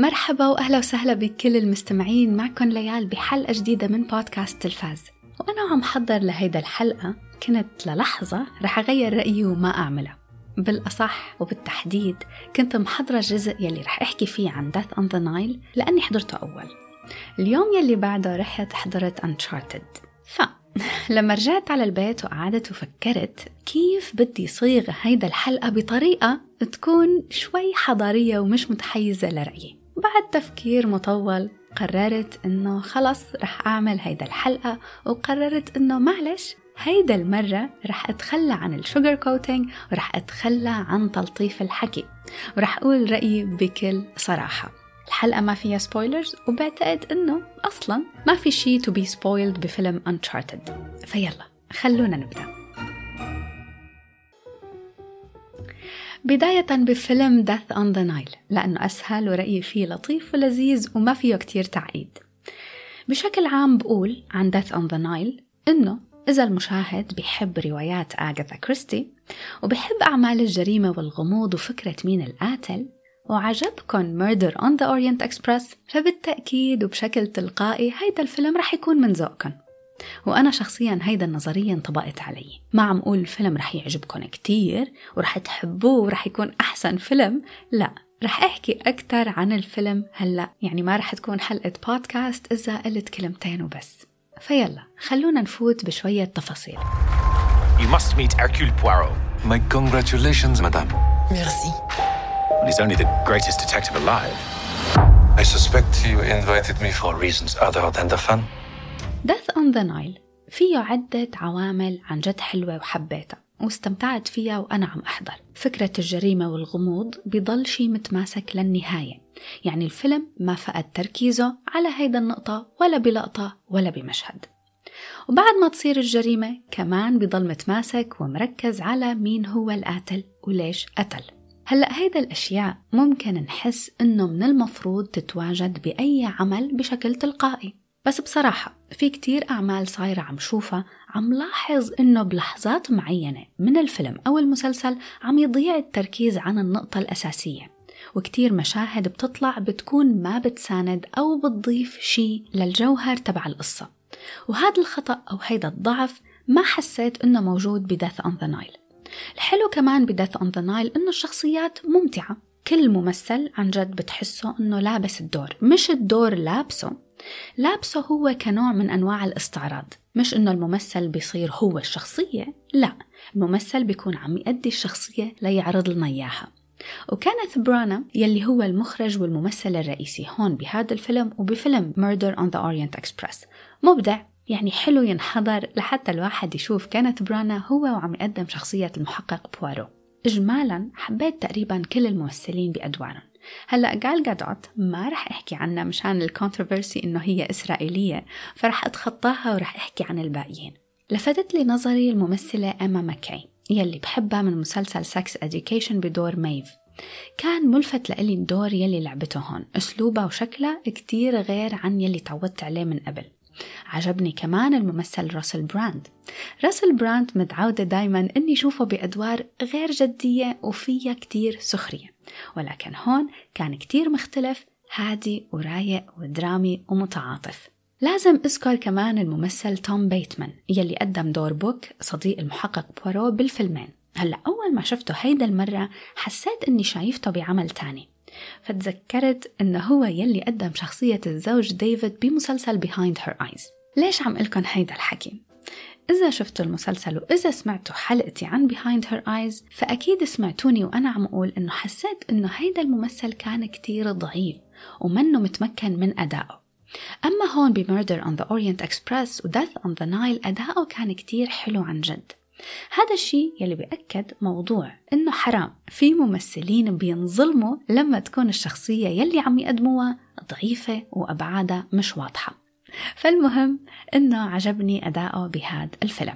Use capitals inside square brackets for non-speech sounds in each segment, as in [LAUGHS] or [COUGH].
مرحبا وأهلا وسهلا بكل المستمعين. معكم ليال بحلقة جديدة من بودكاست تلفاز. وأنا عم حضر لهيدا الحلقة. كنت للحظة رح أغير رأيي وما اعملها بالأصح وبالتحديد كنت محضرة الجزء يلي رح أحكي فيه عن Death on the Nile لأني حضرته أول. اليوم يلي بعده رحت حضرت Uncharted. ف [LAUGHS] لما رجعت على البيت وقعدت وفكرت كيف بدي صيغ هيدا الحلقة بطريقة تكون شوي حضارية ومش متحيزة لرأيي. بعد تفكير مطول قررت إنه خلص رح أعمل هيدا الحلقة وقررت إنه معلش هيدا المرة رح أتخلى عن ال sugar coating ورح أتخلى عن تلطيف الحكي ورح أقول رأيي بكل صراحة. الحلقة ما فيها spoilers وبعتقد إنه أصلا ما في شيء to be spoiled بفيلم Uncharted. فيلا خلونا نبدأ. بداية بفيلم Death on the Nile لأنه أسهل ورأيي فيه لطيف ولذيذ وما فيه كتير تعقيد. بشكل عام بقول عن Death on the Nile إنه إذا المشاهد بيحب روايات آغاثا كريستي وبحب أعمال الجريمة والغموض وفكرة مين القاتل وعجبكم Murder on the Orient Express فبالتأكيد وبشكل تلقائي هيدا الفيلم رح يكون من ذوقكم وأنا شخصيا هيدا النظرية انطبقت علي ما عم أقول الفيلم رح يعجبكم كتير ورح تحبوه ورح يكون أحسن فيلم لا رح أحكي أكثر عن الفيلم هلأ يعني ما رح تكون حلقة بودكاست إذا قلت كلمتين وبس فيلا خلونا نفوت بشوية تفاصيل You must meet Hercule Poirot. My congratulations, madame. Merci. He's only the greatest detective alive. I suspect you invited me for reasons other than the fun. Death on the Nile. فيه عدة عوامل عن جد حلوة وحبيتها واستمتعت فيها وأنا عم أحضر. فكرة الجريمة والغموض بضل شي متماسك للنهاية. يعني الفيلم ما فقد تركيزه على هيدا النقطة ولا بلقطة ولا بمشهد. وبعد ما تصير الجريمة كمان بضل متماسك ومركز على مين هو القاتل وليش قتل. هلأ هيدا الأشياء ممكن نحس إنه من المفروض تتواجد بأي عمل بشكل تلقائي. بس بصراحة في كتير أعمال صايرة عم شوفها عم لاحظ إنه بلحظات معينة من الفيلم أو المسلسل عم يضيع التركيز عن النقطة الأساسية وكتير مشاهد بتطلع بتكون ما بتساند أو بتضيف شي للجوهر تبع القصة وهذا الخطأ أو هيدا الضعف ما حسيت إنه موجود بدث أون ذا نايل الحلو كمان بدث أون ذا نايل إنه الشخصيات ممتعة كل ممثل عن جد بتحسه إنه لابس الدور مش الدور لابسه. لابسه هو كنوع من أنواع الاستعراض مش إنه الممثل بيصير هو الشخصية لا الممثل بيكون عم يأدي الشخصية ليعرض لنا إياها. وكانت برانا يلي هو المخرج والممثل الرئيسي هون بهذا الفيلم وبفيلم Murder on the Orient Express. مبدع يعني حلو ينحضر لحتى الواحد يشوف كينيث برانا هو وعم يقدم شخصية المحقق بوارو. إجمالا حبيت تقريبا كل الممثلين بأدوارهم. هلا جال جادوت ما رح احكي عنها مشان ال controversy إنه هي إسرائيلية فرح أتخطاها ورح أحكي عن الباقيين. لفتت لي نظري الممثلة إيما ماكاي يلي بحبها من مسلسل Sex Education بدور ميف كان ملفت لإلي الدور يلي لعبته هون أسلوبها وشكلها كتير غير عن يلي تعودت عليه من قبل. عجبني كمان الممثل راسل براند. راسل براند متعودة دايما إني شوفه بأدوار غير جدية وفيها كتير سخرية. ولكن هون كان كتير مختلف هادي ورايق ودرامي ومتعاطف. لازم أذكر كمان الممثل توم بيتمان يلي قدم دور بوك صديق المحقق بوارو بالفيلمين. هلأ أول ما شفته هيدا المرة حسيت إني شايفته بعمل تاني. فتذكرت إنه هو يلي قدم شخصية الزوج ديفيد بمسلسل Behind Her Eyes. ليش عم لكم هيدا الحكي؟ إذا شفتوا المسلسل وإذا سمعتوا حلقتي عن Behind Her Eyes فأكيد سمعتوني وأنا عم أقول إنه حسيت إنه هيدا الممثل كان كتير ضعيف ومنه متمكن من أدائه. أما هون بمردر on the Orient Express و Death on the Nile أداؤه كان كتير حلو عن جد. هذا الشيء يلي بيأكد موضوع إنه حرام. في ممثلين بينظلموا لما تكون الشخصية يلي عم يقدموها ضعيفة وأبعادها مش واضحة. فالمهم إنه عجبني أداؤه بهذا الفيلم.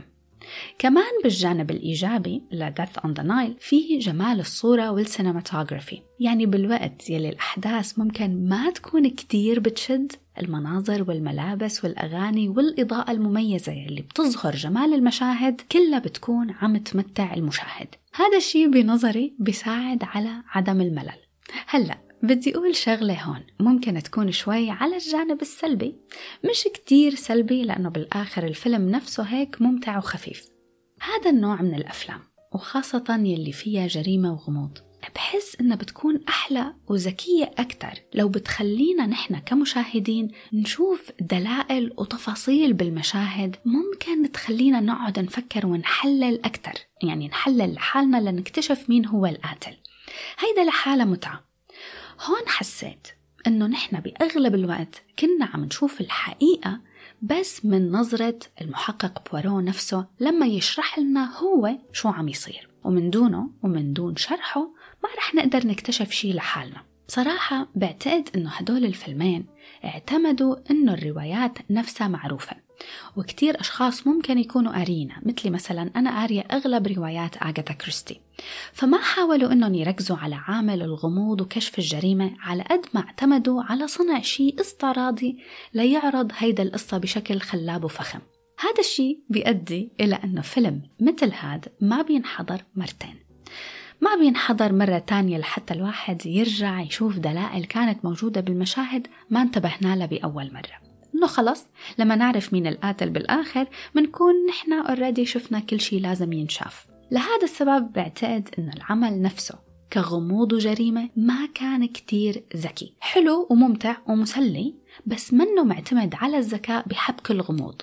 كمان بالجانب الإيجابي ل Death on the Nile فيه جمال الصورة وال cinematography يعني بالوقت يلي الأحداث ممكن ما تكون كتير بتشد المناظر والملابس والأغاني والإضاءة المميزة يلي بتظهر جمال المشاهد كلها بتكون عم تمتع المشاهد. هذا الشيء بنظري بيساعد على عدم الملل. هلأ بدي أقول شغلة هون ممكن تكون شوي على الجانب السلبي مش كتير سلبي لأنه بالآخر الفيلم نفسه هيك ممتع وخفيف. هذا النوع من الأفلام وخاصة يلي فيها جريمة وغموض بحس إنها بتكون أحلى وذكية أكتر. لو بتخلينا نحن كمشاهدين نشوف دلائل وتفاصيل بالمشاهد ممكن تخلينا نقعد نفكر ونحلل أكتر يعني نحلل لحالنا لنكتشف مين هو القاتل. هيدا لحالة متعة. هون حسيت إنه نحن بأغلب الوقت كنا عم نشوف الحقيقة بس من نظرة المحقق بوارو نفسه لما يشرح لنا هو شو عم يصير. ومن دونه ومن دون شرحه ما رح نقدر نكتشف شي لحالنا. بصراحة بعتقد إنه هدول الفيلمين اعتمدوا إنه الروايات نفسها معروفة. وكتير أشخاص ممكن يكونوا قارينا مثلي مثلا أنا قارية أغلب روايات آغاثا كريستي. فما حاولوا إنهم يركزوا على عامل الغموض وكشف الجريمة على قد ما اعتمدوا على صنع شيء استعراضي ليعرض هيدا القصة بشكل خلاب وفخم. هذا الشيء بيؤدي إلى أنه فيلم مثل هذا ما بينحضر مرتين. ما بينحضر مرة تانية لحتى الواحد يرجع يشوف دلائل كانت موجودة بالمشاهد ما انتبهنا لها بأول مرة. إنه خلص لما نعرف مين القاتل بالآخر بنكون نحن اوريدي شفنا كل شيء لازم ينشاف. لهذا السبب بعتقد إنه العمل نفسه كغموض وجريمة ما كان كتير ذكي. حلو وممتع ومسلي بس منه معتمد على الذكاء بحبك الغموض.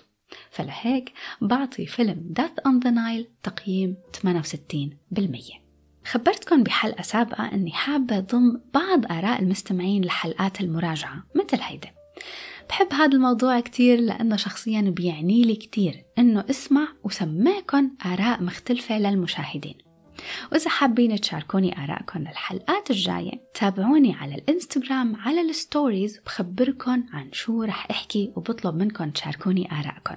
فلهيك بعطي فيلم Death on the Nile تقييم 68% خبرتكم بحلقة سابقة أني حابة ضم بعض آراء المستمعين لحلقات المراجعة مثل هيدا بحب هذا الموضوع كتير لأنه شخصيا بيعني لي كتير إنه أسمع وسمعكم آراء مختلفة للمشاهدين. وإذا حابين تشاركوني آرائكم للحلقات الجاية تابعوني على الإنستغرام على ال stories بخبركم عن شو رح أحكي وبطلب منكم تشاركوني آرائكم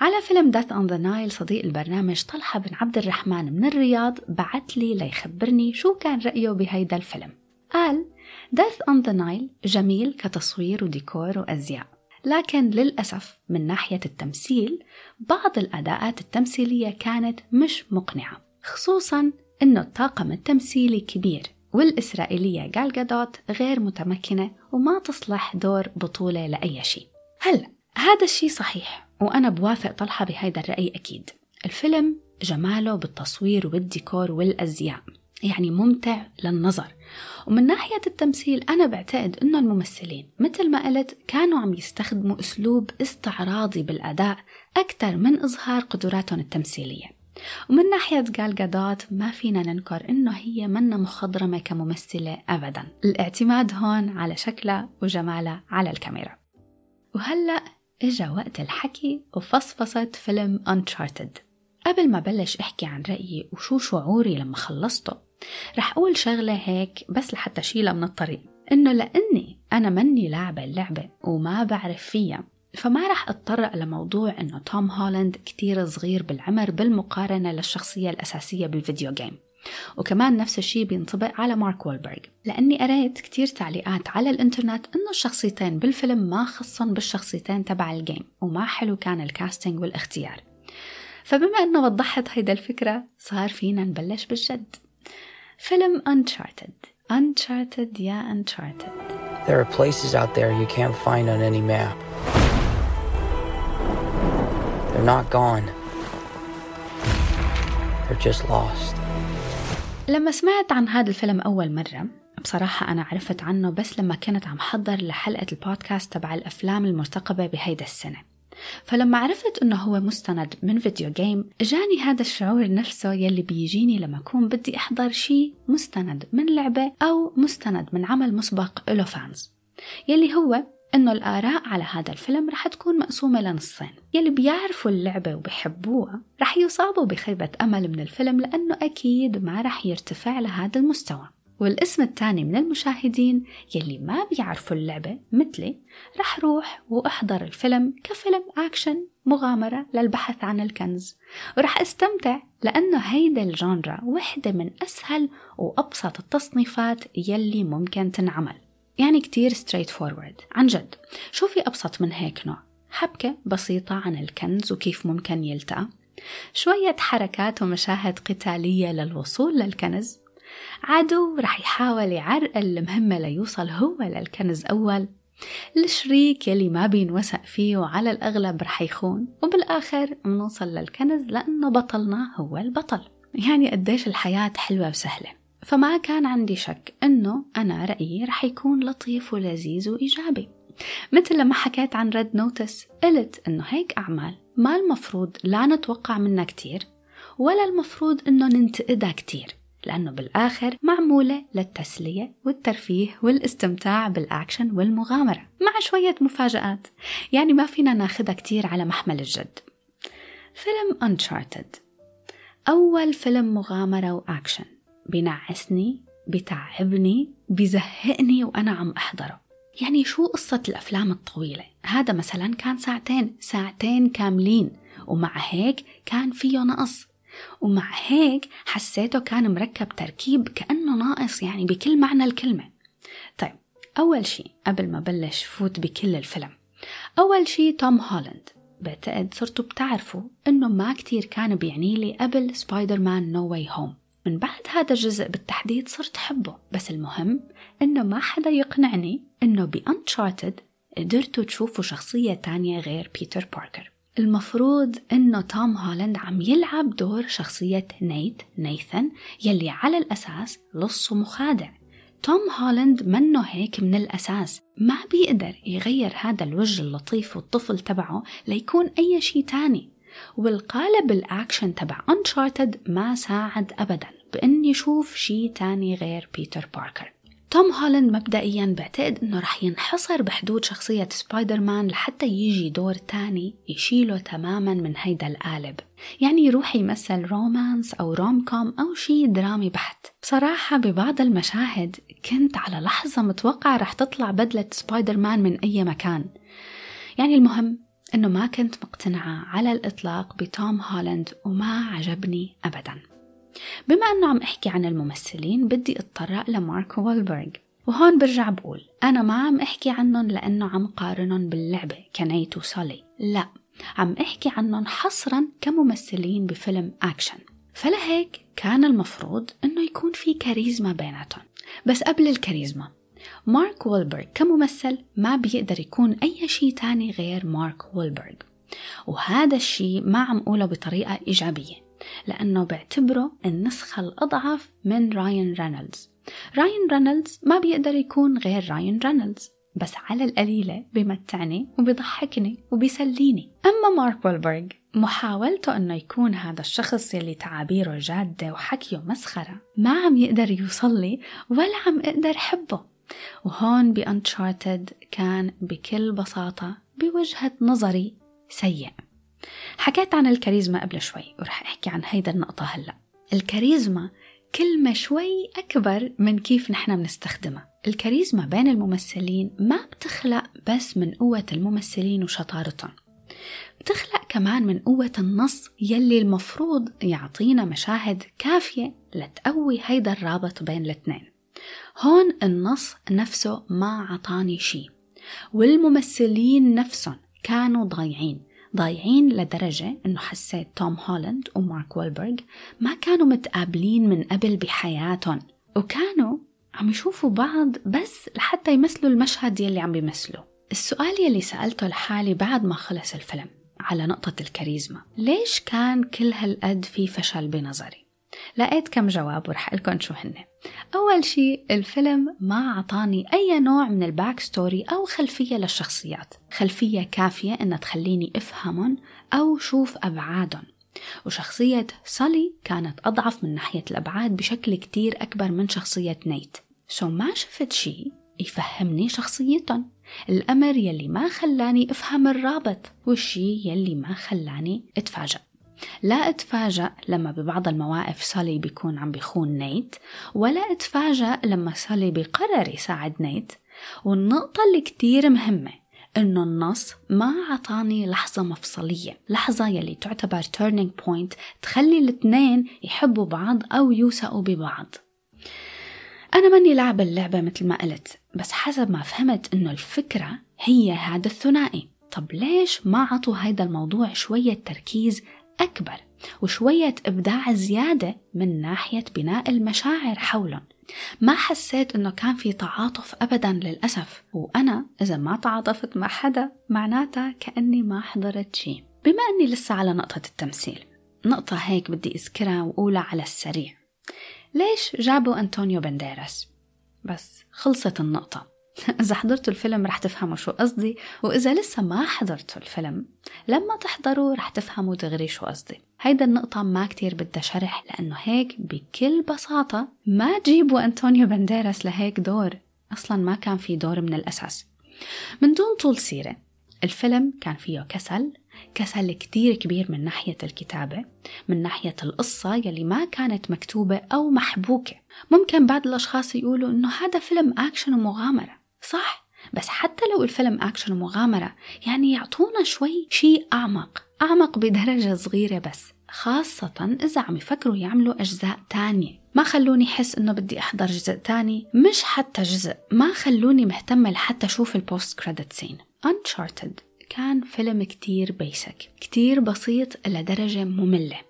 على فيلم Death on the Nile صديق البرنامج طلحة بن عبد الرحمن من الرياض بعت لي ليخبرني شو كان رأيه بهيدا الفيلم. قال Death on the Nile جميل كتصوير وديكور وأزياء لكن للأسف من ناحية التمثيل بعض الأداءات التمثيلية كانت مش مقنعة خصوصا أنه الطاقم التمثيلي كبير والإسرائيلية جال جادوت غير متمكنة وما تصلح دور بطولة لأي شيء. هلا هذا الشيء صحيح. وأنا بوافق طلحة بهيدا الرأي أكيد. الفيلم جماله بالتصوير والديكور والأزياء. يعني ممتع للنظر. ومن ناحية التمثيل أنا بعتقد أنه الممثلين مثل ما قلت كانوا عم يستخدموا أسلوب استعراضي بالأداء أكثر من إظهار قدراتهم التمثيلية. ومن ناحية جال جادوت ما فينا ننكر إنه هي منا مخضرمة كممثلة أبدا. الاعتماد هون على شكلها وجمالها على الكاميرا. وهلأ إجا وقت الحكي وفصفصة فيلم Uncharted. قبل ما بلش أحكي عن رأيي وشو شعوري لما خلصته رح أقول شغلة هيك بس لحتى شيلها من الطريق. إنه لأني أنا مني لاعبة اللعبة وما بعرف فيها فما رح أتطرق لموضوع إنه توم هولاند كتير صغير بالعمر بالمقارنة للشخصية الأساسية بال video game وكمان نفس الشيء بينطبق على مارك وولبرغ لأني قريت كتير تعليقات على الإنترنت إنه الشخصيتين بالفيلم ما خصن بالشخصيتين تبع ال game وما حلو كان ال casting والاختيار فبما أنه وضحت هيدا الفكرة صار فينا نبلش بالجد فيلم Uncharted Uncharted يا Uncharted There are places out there you can't find on any map. They're not gone. They're just lost. لما سمعت عن هذا الفيلم أول مرة بصراحة أنا عرفت عنه بس لما كنت عم حضر لحلقة البودكاست تبع الأفلام المرتقبة بهيدا السنة. فلما عرفت إنه هو مستند من فيديو جيم جاني هذا الشعور نفسه يلي بيجيني لما أكون بدي أحضر شيء مستند من لعبة أو مستند من عمل مسبق له فانز يلي هو إنه الآراء على هذا الفيلم رح تكون مقسومة لنصين. يلي بيعرفوا اللعبة وبيحبوها رح يصابوا بخيبة أمل من الفيلم لأنه أكيد ما رح يرتفع لهذا المستوى. والاسم الثاني من المشاهدين يلي ما بيعرفوا اللعبة مثلي رح روح وأحضر الفيلم كفيلم أكشن مغامرة للبحث عن الكنز. ورح أستمتع لأنه هيدا ال genre وحدة من أسهل وأبسط التصنيفات يلي ممكن تنعمل. يعني كتير straightforward عن جد شو في أبسط من هيك نوع؟ حبكة بسيطة عن الكنز وكيف ممكن يلتقى؟ شوية حركات ومشاهد قتالية للوصول للكنز؟ عدو رح يحاول يعرقل المهمة ليوصل هو للكنز أول؟ الشريك يلي ما بينوثق فيه وعلى الأغلب رح يخون وبالآخر منوصل للكنز لأنه بطلنا هو البطل. يعني قديش الحياة حلوة وسهلة. فما كان عندي شك أنه أنا رأيي رح يكون لطيف ولذيذ وإيجابي. مثل لما حكيت عن Red Notice قلت أنه هيك أعمال. ما المفروض لا نتوقع منها كتير ولا المفروض أنه ننتقدها كتير لأنه بالآخر معمولة للتسلية والترفيه والاستمتاع بالأكشن والمغامرة مع شوية مفاجآت. يعني ما فينا ناخدها كتير على محمل الجد. فيلم Uncharted. أول فيلم مغامرة وأكشن. بنعسني بتعبني بزهقني وأنا عم أحضره. يعني شو قصة الأفلام الطويلة؟ هذا مثلا كان ساعتين ساعتين كاملين ومع هيك كان فيه نقص. ومع هيك حسيته كان مركب تركيب كأنه ناقص يعني بكل معنى الكلمة. طيب أول شي قبل ما بلش فوت بكل الفيلم أول شي توم هولاند. بعتقد صرتوا بتعرفوا إنه ما كتير كان بيعني لي قبل Spider-Man No Way Home من بعد هذا الجزء بالتحديد صرت حبه بس المهم إنه ما حدا يقنعني إنه ب Uncharted قدرتوا تشوفوا شخصية تانية غير بيتر باركر المفروض إنه توم هولاند عم يلعب دور شخصية نيت نيثن يلي على الأساس لص ومخادع توم هولاند منه هيك من الأساس ما بيقدر يغير هذا الوجه اللطيف والطفل تبعه ليكون أي شيء تاني. والقالب الأكشن تبع Uncharted ما ساعد أبدا بإني شوف شيء تاني غير بيتر باركر توم هولاند مبدئيا بعتقد إنه رح ينحصر بحدود شخصية سبايدر مان لحتى يجي دور تاني يشيله تماما من هيدا القالب. يعني يروح يمثل romance أو rom-com أو شي درامي بحت. بصراحة ببعض المشاهد كنت على لحظة متوقع رح تطلع بدلة سبايدر مان من أي مكان. يعني المهم أنه ما كنت مقتنعة على الإطلاق بتوم هولاند وما عجبني أبداً. بما أنه عم أحكي عن الممثلين بدي أتطرق لمارك وولبرغ. وهون برجع بقول أنا ما عم أحكي عنهم لأنه عم قارنهم باللعبة كنيت وسولي. لا عم أحكي عنهم حصرا كممثلين بفيلم أكشن. فلهيك كان المفروض أنه يكون في كاريزما بيناتهم. بس قبل الكاريزما مارك وولبرغ كممثل ما بيقدر يكون أي شيء تاني غير مارك وولبرغ. وهذا الشيء ما عم أقوله بطريقة إيجابية لأنه بعتبره النسخة الأضعف من راين رينولدز. راين رينولدز ما بيقدر يكون غير راين رينولدز بس على القليلة بمتعني وبيضحكني وبيسليني. أما مارك وولبرغ محاولته أنه يكون هذا الشخص يلي تعابيره جادة وحكيه مسخرة ما عم يقدر يوصل لي ولا عم أقدر حبه وهون بأنشارتد كان بكل بساطة بوجهة نظري سيء. حكيت عن الكاريزما قبل شوي ورح أحكي عن هيدا النقطة هلأ. الكاريزما كلمة شوي أكبر من كيف نحن بنستخدمها. الكاريزما بين الممثلين ما بتخلق بس من قوة الممثلين وشطارتهم. بتخلق كمان من قوة النص يلي المفروض يعطينا مشاهد كافية لتقوي هيدا الرابط بين الاثنين. هون النص نفسه ما عطاني شي. والممثلين نفسهم كانوا ضايعين. ضايعين لدرجة إنه حسيت توم هولاند ومارك وولبرغ ما كانوا متقابلين من قبل بحياتهم. وكانوا عم يشوفوا بعض بس لحتى يمثلوا المشهد يلي عم بيمثلوا السؤال يلي سألته لحالي بعد ما خلص الفيلم على نقطة الكاريزما. ليش كان كل هالقد في فشل بنظري؟ لقيت كم جواب ورح قلكم شو هن. أول شي الفيلم ما عطاني أي نوع من ال backstory أو خلفية للشخصيات. خلفية كافية إنها تخليني أفهمهم أو شوف أبعادهم. وشخصية سولي كانت أضعف من ناحية الأبعاد بشكل كتير أكبر من شخصية نيت. so ما شفت شي يفهمني شخصيتهم. الأمر يلي ما خلاني أفهم الرابط. والشي يلي ما خلاني أتفاجأ. لا أتفاجأ لما ببعض المواقف سولي بيكون عم بيخون نيت ولا أتفاجأ لما سولي بيقرر يساعد نيت. والنقطة اللي كتير مهمة إنه النص ما عطاني لحظة مفصلية لحظة يلي تعتبر turning point تخلي الاثنين يحبوا بعض أو يوثقوا ببعض. أنا ماني لعب اللعبة مثل ما قلت بس حسب ما فهمت إنه الفكرة هي هذا الثنائي. طب ليش ما عطوا هيدا الموضوع شوية تركيز أكبر وشوية إبداع زيادة من ناحية بناء المشاعر حولهم. ما حسيت إنه كان في تعاطف ابدا للأسف وأنا إذا ما تعاطفت مع حدا معناتها كأني ما حضرت شيء. بما إني لسه على نقطة التمثيل نقطة هيك بدي أذكرها وأقولها على السريع. ليش جابوا أنطونيو بنديراس بس خلصت النقطة. [LAUGHS] إذا حضرتوا الفيلم رح تفهموا شو قصدي وإذا لسه ما حضرتوا الفيلم لما تحضروا رح تفهموا دغري شو قصدي. هيدا النقطة ما كتير بدها شرح لأنه هيك بكل بساطة ما تجيبوا أنطونيو بنديراس لهيك دور. أصلا ما كان في دور من الأساس. من دون طول سيرة الفيلم كان فيه كسل كسل كتير كبير من ناحية الكتابة من ناحية القصة يلي ما كانت مكتوبة أو محبوكة. ممكن بعض الأشخاص يقولوا إنه هذا فيلم أكشن ومغامرة. صح؟ بس حتى لو الفيلم أكشن ومغامرة يعني يعطونا شوي شيء أعمق أعمق بدرجة صغيرة بس خاصة إذا عم يفكروا يعملوا أجزاء تانية. ما خلوني حس إنه بدي أحضر جزء تاني مش حتى جزء ما خلوني مهتمة لحتى أشوف ال post-credit scene Uncharted كان فيلم كتير basic كتير بسيط لدرجة مملة.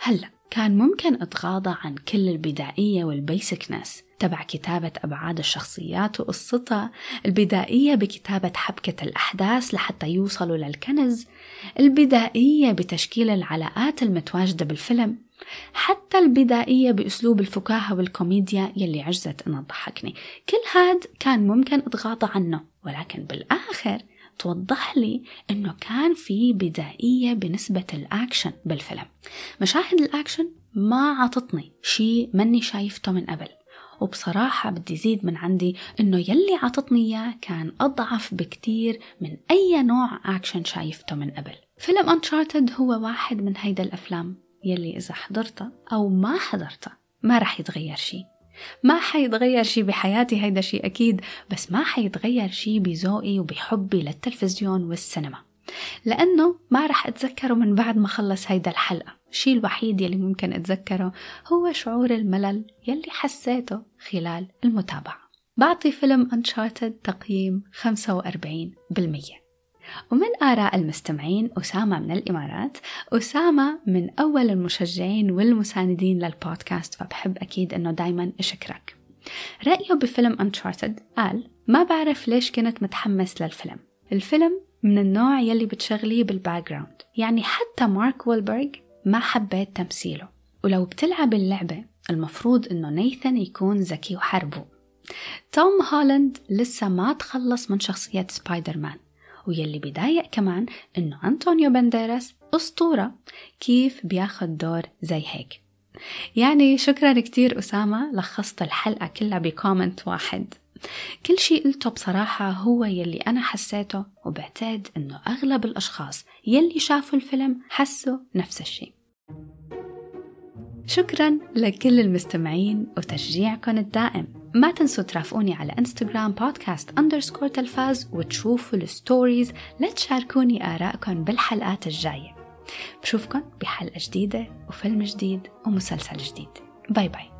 هلأ كان ممكن أتغاضى عن كل البدائية وال basicness تبع كتابة أبعاد الشخصيات وقصتها البدائية بكتابة حبكة الأحداث لحتى يوصلوا للكنز البدائية بتشكيل العلاقات المتواجدة بالفيلم حتى البدائية بأسلوب الفكاهة والكوميديا يلي عجزت إنها تضحكني. كل هاد كان ممكن أتغاضى عنه ولكن بالآخر توضح لي إنه كان في بدائية بنسبة الأكشن بالفيلم. مشاهد الأكشن ما عطتني شيء ماني شايفته من قبل. وبصراحة بدي زيد من عندي إنه يلي عطتني إياه كان أضعف بكتير من أي نوع أكشن شايفته من قبل. فيلم Uncharted هو واحد من هيدا الأفلام يلي إذا حضرتها أو ما حضرتها ما رح يتغير شي. ما حيتغير شي بحياتي هيدا شي أكيد بس ما حيتغير شي بذوقي وبحبي للتلفزيون والسينما. لأنه ما رح أتذكره من بعد ما خلص هيدا الحلقة. الشيء الوحيد يلي ممكن أتذكره هو شعور الملل يلي حسيته خلال المتابعة. بعطي فيلم أنشارتد تقييم 45% ومن آراء المستمعين أسامة من الإمارات أسامة من أول المشجعين والمساندين للبودكاست فبحب أكيد أنه دايما أشكرك. رأيه بفيلم Uncharted قال ما بعرف ليش كنت متحمس للفيلم. الفيلم من النوع يلي بتشغليه بال background يعني حتى مارك وولبرغ ما حبيت تمثيله. ولو بتلعب اللعبة المفروض إنه نيثن يكون ذكي وحربوء توم هولاند لسه ما تخلص من شخصية سبايدر مان. ويلي بضايق كمان إنه أنطونيو بنديراس أسطورة. كيف بياخد دور زي هيك؟ يعني شكرا كتير أسامة لخصت الحلقة كلها ب comment واحد. كل شيء قلته بصراحة هو يلي أنا حسيته وبعتقد إنه أغلب الأشخاص يلي شافوا الفيلم حسوا نفس الشيء شكرا لكل المستمعين وتشجيعكم الدائم. ما تنسوا ترافقوني على انستغرام بودكاست underscore تلفاز وتشوفوا ال stories لتشاركوني آرائكم بالحلقات الجاية. بشوفكن بحلقة جديدة وفيلم جديد ومسلسل جديد. باي باي